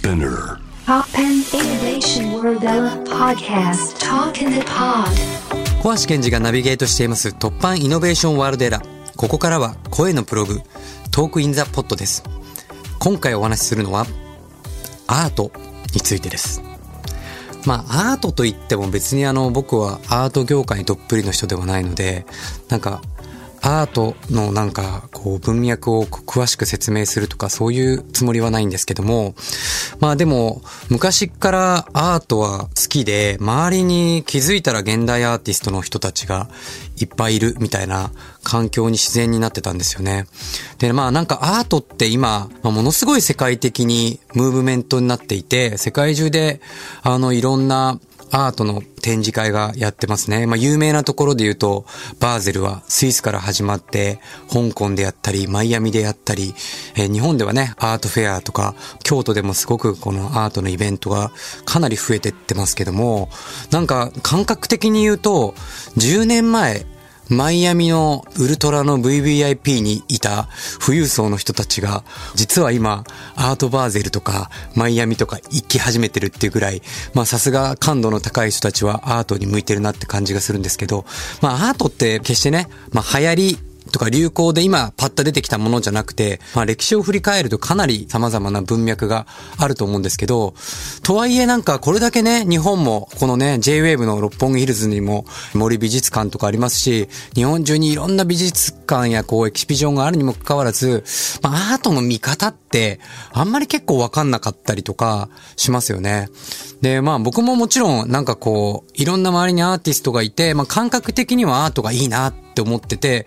Spinear TOPPAN Innovation World Podcast Talk in the Pod 小橋賢児がナビゲートしています TOPPAN Innovation World ERA。ここからは声のブログ、 Talk in the Pod です。今回お話しするのは、アートについてです。まあ、アートといっても別にあの、僕はアート業界にどっぷりの人ではないので、なんか、アートのなんか、こう、文脈を詳しく説明するとか、そういうつもりはないんですけども、まあでも、昔からアートは好きで、周りに気づいたら現代アーティストの人たちがいっぱいいるみたいな環境に自然になってたんですよね。で、まあなんかアートって今、まあものすごい世界的にムーブメントになっていて、世界中で、あの、いろんなアートの展示会がやってますね。まあ、有名なところで言うと、バーゼルはスイスから始まって、香港でやったり、マイアミでやったり、えー日本ではね、アートフェアとか、京都でもすごくこのアートのイベントがかなり増えてってますけども、なんか感覚的に言うと、10年前、マイアミのウルトラの VVIP にいた富裕層の人たちが、実は今、アートバーゼルとか、マイアミとか行き始めてるっていうぐらい、まあさすが感度の高い人たちはアートに向いてるなって感じがするんですけど、まあアートって決してね、まあ流行り、とか流行で今パッと出てきたものじゃなくて、まあ歴史を振り返るとかなり様々な文脈があると思うんですけど、とはいえなんかこれだけね、日本もこのね、J-Wave の六本木ヒルズにも森美術館とかありますし、日本中にいろんな美術館やこうエキシビジョンがあるにもかかわらず、まあアートの見方ってあんまり結構わかんなかったりとかしますよね。で、まあ僕ももちろんなんかこう、いろんな周りにアーティストがいて、まあ感覚的にはアートがいいなって思ってて、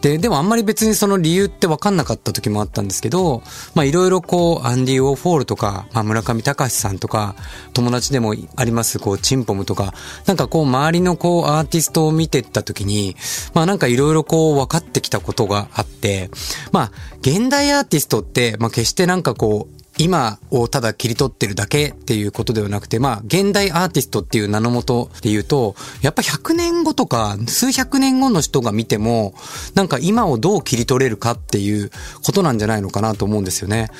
で、でもあんまり別にその理由って分かんなかった時もあったんですけど、まあいろいろこう、アンディ・ウォーフォールとか、まあ村上隆さんとか、友達でもあります、こう、チンポムとか、なんかこう、周りのこう、アーティストを見てった時に、まあなんかいろいろこう、分かってきたことがあって、まあ、現代アーティストって、まあ決してなんかこう、今をただ切り取ってるだけっていうことではなくて、まあ、現代アーティストっていう名のもとで言うと、やっぱ100年後とか、数百年後の人が見ても、なんか今をどう切り取れるかっていうことなんじゃないのかなと思うんですよね。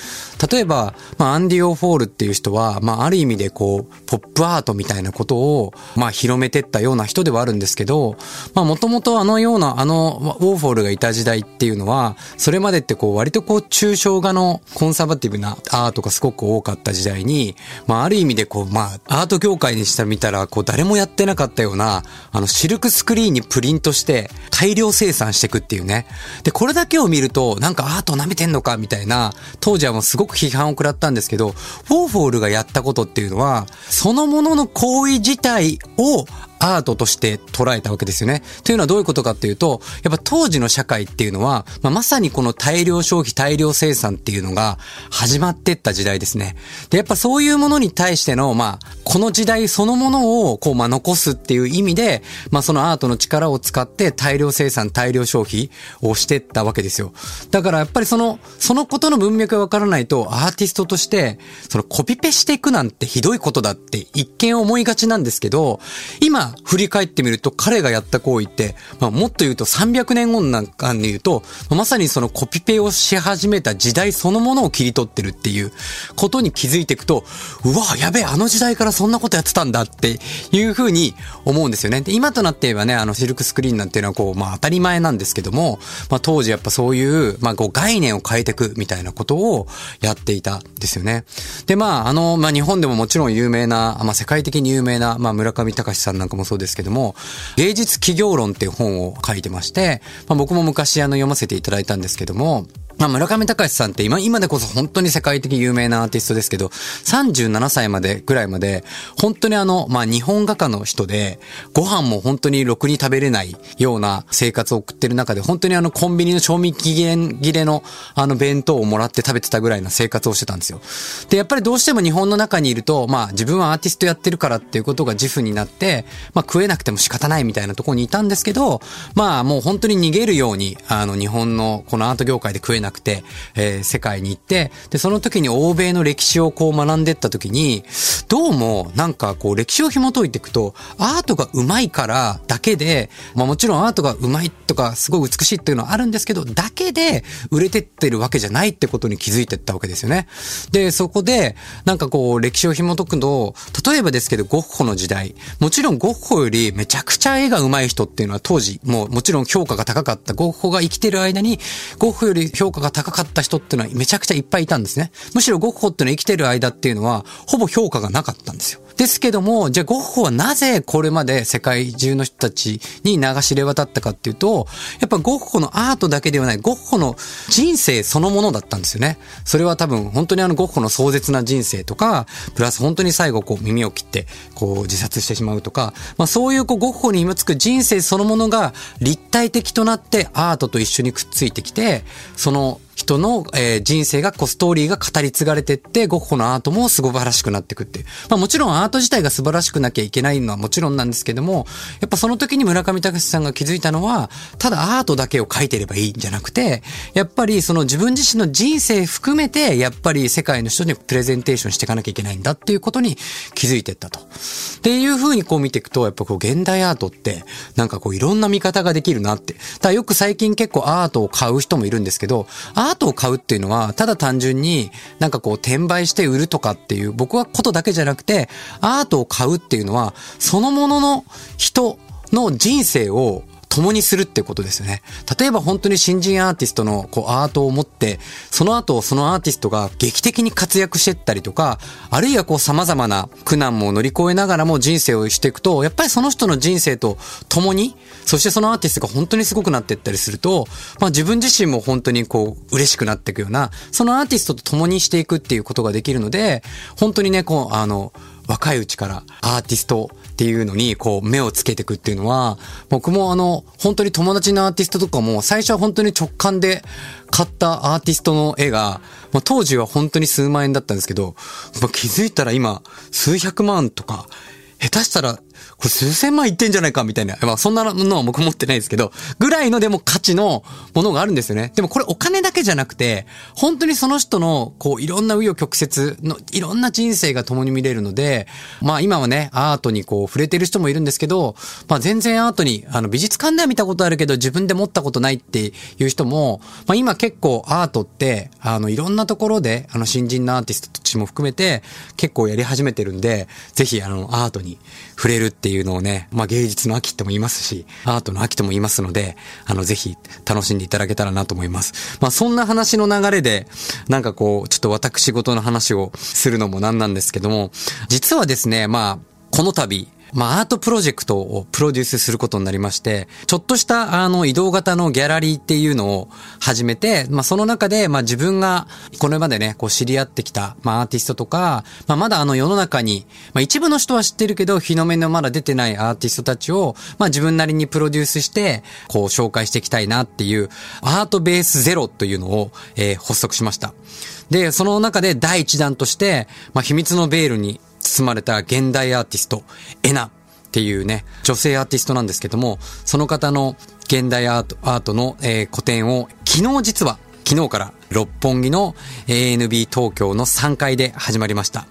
例えば、まあ、アンディ・ウォーホルっていう人は、まあ、ある意味でこう、ポップアートみたいなことを、まあ、広めてったような人ではあるんですけど、まあ、もともとあのような、あの、ウォーフォールがいた時代っていうのは、それまでってこう、割とこう、抽象画のコンサバティブなアーアートがすごく多かった時代に、まあ、ある意味でこう、まあ、アート業界にしてみたら、こう、誰もやってなかったような、あの、シルクスクリーンにプリントして、大量生産していくっていうね。で、これだけを見ると、なんかアート舐めてんのかみたいな、当時はもうすごく批判を食らったんですけど、ウォーフォールがやったことっていうのは、そのものの行為自体をアートとして捉えたわけですよね。というのはどういうことかっていうと、やっぱ当時の社会っていうのは、まあ、まさにこの大量消費、大量生産っていうのが始まってった時代ですね。で、やっぱそういうものに対しての、まあ、この時代そのものを、こう、まあ、残すっていう意味で、まあ、そのアートの力を使って大量生産、大量消費をしてったわけですよ。だからやっぱりその、そのことの文脈がわからないと、アーティストとして、そのコピペしていくなんてひどいことだって一見思いがちなんですけど、今振り返ってみると彼がやった行為って、まあ、もっと言うと300年後なんかで言うと、まさにそのコピペをし始めた時代そのものを切り取ってるっていうことに気づいていくと、うわ、やべえ、あの時代からそんなことやってたんだっていうふうに思うんですよね。で、今となって言えばね、あのシルクスクリーンなんていうのはこう、まあ当たり前なんですけども、まあ当時やっぱそういう、まあこう概念を変えていくみたいなことをやっていたんですよね。で、まああの、まあ日本でももちろん有名な、まあ世界的に有名な、まあ村上隆さんなんかもそうですけども、芸術企業論っていう本を書いてまして、まあ僕も昔あの読ませていただいたんですけども、まあ、村上隆さんって今、今でこそ本当に世界的有名なアーティストですけど、37歳までぐらいまで、本当にあの、まあ、日本画家の人で、ご飯も本当にろくに食べれないような生活を送ってる中で、本当にあの、コンビニの賞味期限切れのあの、弁当をもらって食べてたぐらいな生活をしてたんですよ。で、やっぱりどうしても日本の中にいると、まあ、自分はアーティストやってるからっていうことが自負になって、まあ、食えなくても仕方ないみたいなところにいたんですけど、まあ、もう本当に逃げるように、あの、日本のこのアート業界で食えないなくて、えー世界に行って、で、その時に欧米の歴史をこう学んでった時に、どうもなんかこう歴史を紐解いていくと、アートが上手いからだけで、まあもちろんアートが上手いとかすごい美しいっていうのはあるんですけど、だけで売れてってるわけじゃないってことに気づいてったわけですよね。で、そこで、なんかこう歴史を紐解くと、例えばですけど、ゴッホの時代、もちろんゴッホよりめちゃくちゃ絵が上手い人っていうのは当時、もうもちろん評価が高かった、ゴッホが生きてる間に、ゴッホより評価が高かった人っていうのはめちゃくちゃいっぱいいたんですね。むしろゴッホっていうのは生きてる間っていうのは、ほぼ評価がなかったんですよ。ですけども、じゃあゴッホはなぜこれまで世界中の人たちに流し入れ渡ったかっていうと、やっぱゴッホのアートだけではない、ゴッホの人生そのものだったんですよね。それは多分本当にあのゴッホの壮絶な人生とか、プラス本当に最後こう耳を切ってこう自殺してしまうとか、まあそういうこうゴッホに紐つく人生そのものが立体的となってアートと一緒にくっついてきて、その人の、えー人生が、こう、ストーリーが語り継がれてって、ゴッホのアートも素晴らしくなってくって。まあもちろんアート自体が素晴らしくなきゃいけないのはもちろんなんですけども、やっぱその時に村上隆さんが気づいたのは、ただアートだけを描いてればいいんじゃなくて、やっぱりその自分自身の人生含めて、やっぱり世界の人にプレゼンテーションしていかなきゃいけないんだっていうことに気づいてったと。っていう風にこう見ていくと、やっぱこう現代アートって、なんかこういろんな見方ができるなって。だよく最近結構アートを買う人もいるんですけど、アアートを買うっていうのは、ただ単純になんかこう転売して売るとかっていう、僕はことだけじゃなくて、アートを買うっていうのは、そのものの人の人生を共にするってことですよね。例えば本当に新人アーティストのこうアートを持って、その後そのアーティストが劇的に活躍してったりとか、あるいはこう様々な苦難も乗り越えながらも人生をしていくと、やっぱりその人の人生と共に、そしてそのアーティストが本当にすごくなっていったりすると、まあ自分自身も本当にこう嬉しくなっていくような、そのアーティストと共にしていくっていうことができるので、本当にね、こう、あの、若いうちからアーティストっていうのにこう目をつけていくっていうのは、僕もあの、本当に友達のアーティストとかも最初は本当に直感で買ったアーティストの絵が、まあ、当時は本当に数万円だったんですけど、まあ、気づいたら今数百万とか、下手したら、これ数千万いってんじゃないかみたいな。まあそんなのは僕持ってないですけど、ぐらいのでも価値のものがあるんですよね。でもこれお金だけじゃなくて、本当にその人の、こういろんな紆余曲折のいろんな人生が共に見れるので、まあ今はね、アートにこう触れてる人もいるんですけど、まあ全然アートに、あの美術館では見たことあるけど自分で持ったことないっていう人も、まあ今結構アートって、あのいろんなところで、あの新人のアーティストたちも含めて結構やり始めてるんで、ぜひあのアートに触れるっていうのをね、まあ芸術の秋とも言いますし、アートの秋とも言いますので、あのぜひ楽しんでいただけたらなと思います。まあそんな話の流れで、なんかこう、ちょっと私事の話をするのもなんなんですけども、実はですね、まあ、この度、まあ、アートプロジェクトをプロデュースすることになりまして、ちょっとした、あの、移動型のギャラリーっていうのを始めて、まあ、その中で、まあ、自分が、これまでね、こう、知り合ってきた、まあ、アーティストとか、まあ、まだあの、世の中に、まあ、一部の人は知ってるけど、日の目のまだ出てないアーティストたちを、まあ、自分なりにプロデュースして、こう、紹介していきたいなっていう、アートベースゼロというのを、えー発足しました。で、その中で第一弾として、まあ、秘密のベールに包まれた現代アーティスト、エナっていうね、女性アーティストなんですけども、その方の現代アート、アートの、えー個展を昨日実は、昨日から六本木の ANB 東京の3階で始まりました。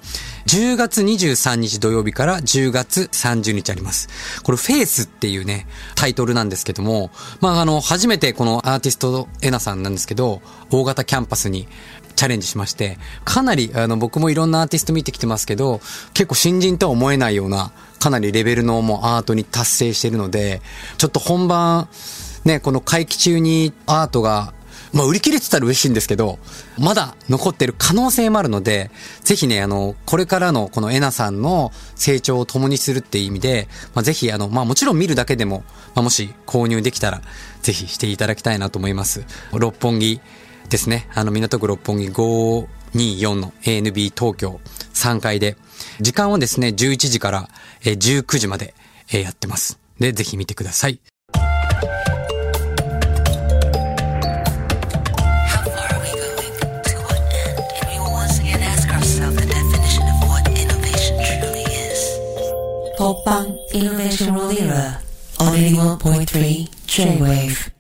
10月23日土曜日から10月30日あります。これフェイスっていうね、タイトルなんですけども、まああの、初めてこのアーティストエナさんなんですけど、大型キャンパスにチャレンジしまして、かなり、あの、僕もいろんなアーティスト見てきてますけど、結構新人とは思えないような、かなりレベルのもうアートに達成してるので、ちょっと本番、ね、この会期中にアートが、まあ、売り切れてたら嬉しいんですけど、まだ残ってる可能性もあるので、ぜひね、あの、これからのこのエナさんの成長を共にするっていう意味で、まあ、ぜひ、あの、まあ、もちろん見るだけでも、まあ、もし購入できたら、ぜひしていただきたいなと思います。六本木ですね。あの、港区六本木524の ANB 東京3階で、時間はですね、11時から19時までやってます。で、ぜひ見てください。Popang Innovation World Era on 81.3 J-Wave.